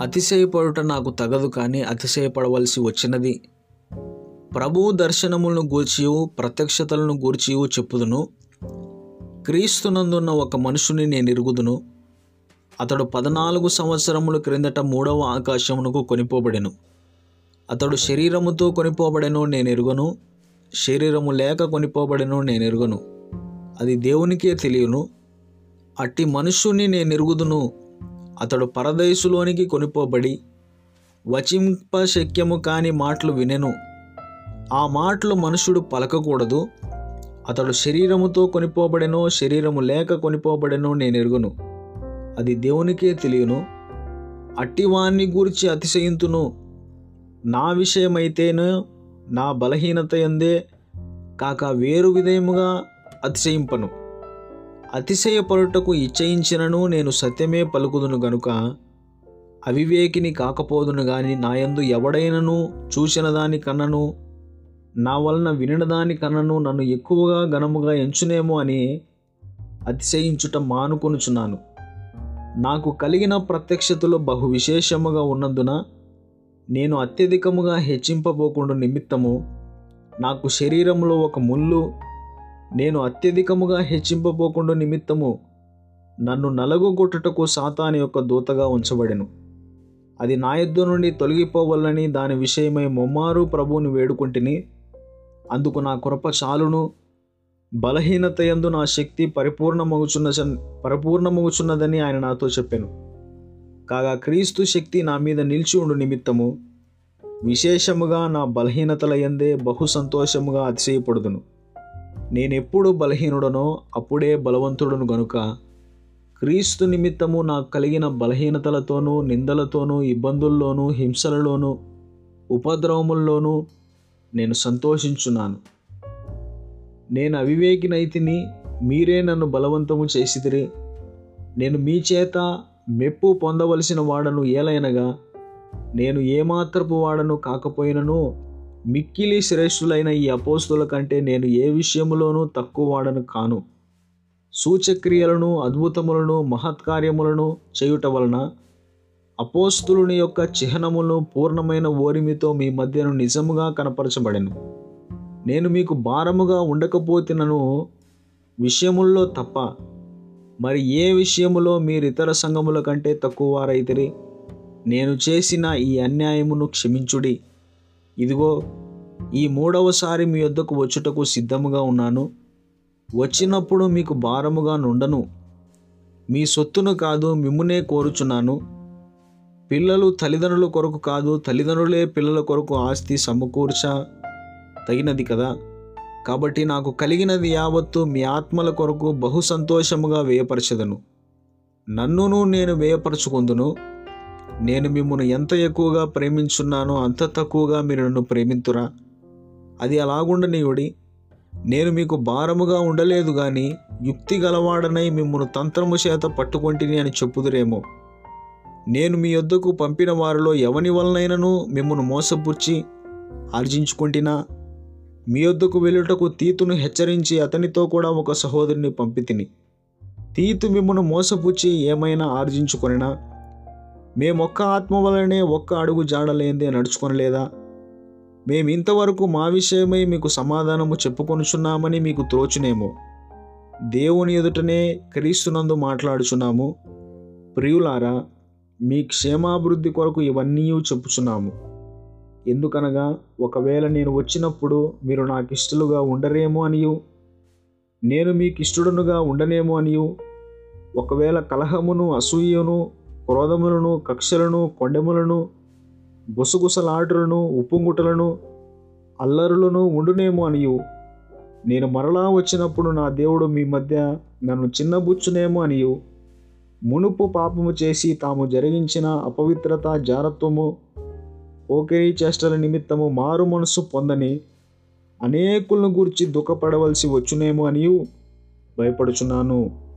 అతిశయపడుట నాకు తగదు కానీ అతిశయపడవలసి వచ్చినది. ప్రభు దర్శనములను గూర్చియు ప్రత్యక్షతలను గూర్చియు చెప్పుదును. క్రీస్తునందున్న ఒక మనుషుని నేను ఎరుగుదును. అతడు పద్నాలుగు సంవత్సరముల క్రిందట మూడవ ఆకాశమునకు కొనిపోబడెను. అతడు శరీరముతో కొనిపోబడెను నేను ఎరుగను. శరీరము లేక కొనిపోబడెను నేను ఎరుగను. అది దేవునికే తెలియను. అట్టి మనుషుని నేను ఎరుగుదును. అతడు పరదేశులోనికి కొనిపోబడి వచింపశక్యము కాని మాటలు వినెను. ఆ మాటలు మనుషుడు పలకకూడదు. అతడు శరీరముతో కొనిపోబడెనో శరీరము లేక కొనిపోబడెనో నేను ఎరుగును. అది దేవునికే తెలియను. అట్టివాణ్ణి గూర్చి అతిశయింతును. నా విషయమైతేనే నా బలహీనత ఎందే కాక వేరు విధముగా అతిశయింపను. అతిశయపరుటకు ఇచ్చయించినను నేను సత్యమే పలుకుదును గనుక అవివేకిని కాకపోదును గాని నాయందు ఎవడైనను చూసిన దాని కన్నను నా వలన వినిన దాని కన్నను నన్ను ఎక్కువగా ఘనముగా ఎంచునేమో అని అతిశయించుట మానుకొనుచున్నాను. నాకు కలిగిన ప్రత్యక్షతలో బహు విశేషముగా ఉన్నందున నేను అత్యధికముగా హెచ్చింపబోకుండా నిమిత్తము నాకు శరీరంలో ఒక ముళ్ళు నేను అత్యధికముగా హెచ్చింపబోకుండా నిమిత్తము నన్ను నలగొట్టుటకు సాతాని యొక్క దూతగా ఉంచబడెను. అది నా యుద్ధం నుండి తొలగిపోవాలని దాని విషయమై మొమ్మారు ప్రభువుని వేడుకుంటుని. అందుకు నా కృప చాలును. బలహీనత యందు నా శక్తి పరిపూర్ణమగుచున్న పరిపూర్ణమగుచున్నదని ఆయన నాతో చెప్పాను. కాగా క్రీస్తు శక్తి నా మీద నిలిచి ఉండు నిమిత్తము. విశేషముగా నా బలహీనతల ఎందే బహు సంతోషముగా అతిశయపడుదును. నేనెప్పుడు బలహీనుడనో అప్పుడే బలవంతుడను గనుక. క్రీస్తు నిమిత్తము నాకు కలిగిన బలహీనతలతోనూ నిందలతోనూ ఇబ్బందుల్లోనూ హింసలలోనూ ఉపద్రవముల్లోనూ నేను సంతోషించున్నాను. నేను అవివేకినైతిని మీరే నన్ను బలవంతము చేసిదిరి నేను మీ చేత మెప్పు పొందవలసిన వాడను ఏలైనగా నేను ఏమాత్రపు వాడను కాకపోయినను మిక్కిలి శ్రేష్ఠులైన ఈ అపోస్తుల కంటే నేను ఏ విషయంలోనూ తక్కువ వాడను కాను. సూచక్రియలను అద్భుతములను మహత్కార్యములను చేయుట వలన అపోస్తులుని యొక్క చిహ్నములను పూర్ణమైన ఓరిమితో మీ మధ్యను నిజముగా కనపరచబడెను. నేను మీకు భారముగా ఉండకపోతినను విషయముల్లో తప్ప మరి ఏ విషయములో మీరు ఇతర సంఘముల కంటే తక్కువ వారైతిరి? నేను చేసిన ఈ అన్యాయమును క్షమించుడి. ఇదిగో ఈ మూడవసారి మీ వద్దకు వచ్చుటకు సిద్ధముగా ఉన్నాను. వచ్చినప్పుడు మీకు భారముగా నుండను. మీ సొత్తును కాదు మిమ్మునే కోరుచున్నాను. పిల్లలు తల్లిదండ్రుల కొరకు కాదు తల్లిదండ్రులే పిల్లల కొరకు ఆస్తి సమకూర్చ తగినది కదా. కాబట్టి నాకు కలిగినది యావత్తు మీ ఆత్మల కొరకు బహు సంతోషముగా వేయపరచదను నన్నును నేను వేయపరచుకుందును నేను మిమ్మల్ని ఎంత ఎక్కువగా ప్రేమించున్నానో అంత తక్కువగా మీరు నన్ను ప్రేమింతురా. అది అలాగుండనీయుడి. నేను మీకు భారముగా ఉండలేదు గాని యుక్తి గలవాడనై మిమ్మల్ని తంత్రము చేత పట్టుకొంటిని అని చెప్పుదురేమో. నేను మీ యొద్దకు పంపిన వారిలో ఎవని వలనైనను మిమ్మల్ని మోసపుచ్చి ఆర్జించుకుంటున్నా మీ వద్దకు వెళ్ళుటకు తీతును హెచ్చరించి అతనితో కూడా ఒక సహోదరిని పంపితిని. తీతు మిమ్మను మోసపుచ్చి ఏమైనా ఆర్జించుకొనినా? మేమొక్క ఆత్మ వలనే ఒక్క అడుగు జాడలేందే నడుచుకొనలేదా? మేము ఇంతవరకు మా విషయమై మీకు సమాధానము చెప్పుకొనుచున్నామని మీకు త్రోచునేమో దేవుని ఎదుటనే క్రీస్తునందు మాట్లాడుచున్నాము. ప్రియులారా మీ క్షేమాభివృద్ధి కొరకు ఇవన్నీ చెప్పుచున్నాము. ఎందుకనగా ఒకవేళ నేను వచ్చినప్పుడు మీరు నాకు ఇష్టలుగా ఉండరేమో అనియు? నేను మీకు ఇష్టడునుగా ఉండనేమో అనియు? ఒకవేళ కలహమును అసూయను క్రోధములను కక్షలను కొండెములను బుసగుసలాటలను ఉప్పుంగుటలను అల్లరులను ఉండునేమో అనియు. నేను మరలా వచ్చినప్పుడు నా దేవుడు మీ మధ్య నన్ను చిన్నబుచ్చునేమో అనియు. మునుపు పాపము చేసి తాము జరిగించిన అపవిత్రత జారత్వము పోకిరీ చేష్టల నిమిత్తము మారు మనసు పొందని అనేకులను గురించి దుఃఖపడవలసి వచ్చునేమో అనియు. భయపడుచున్నాను.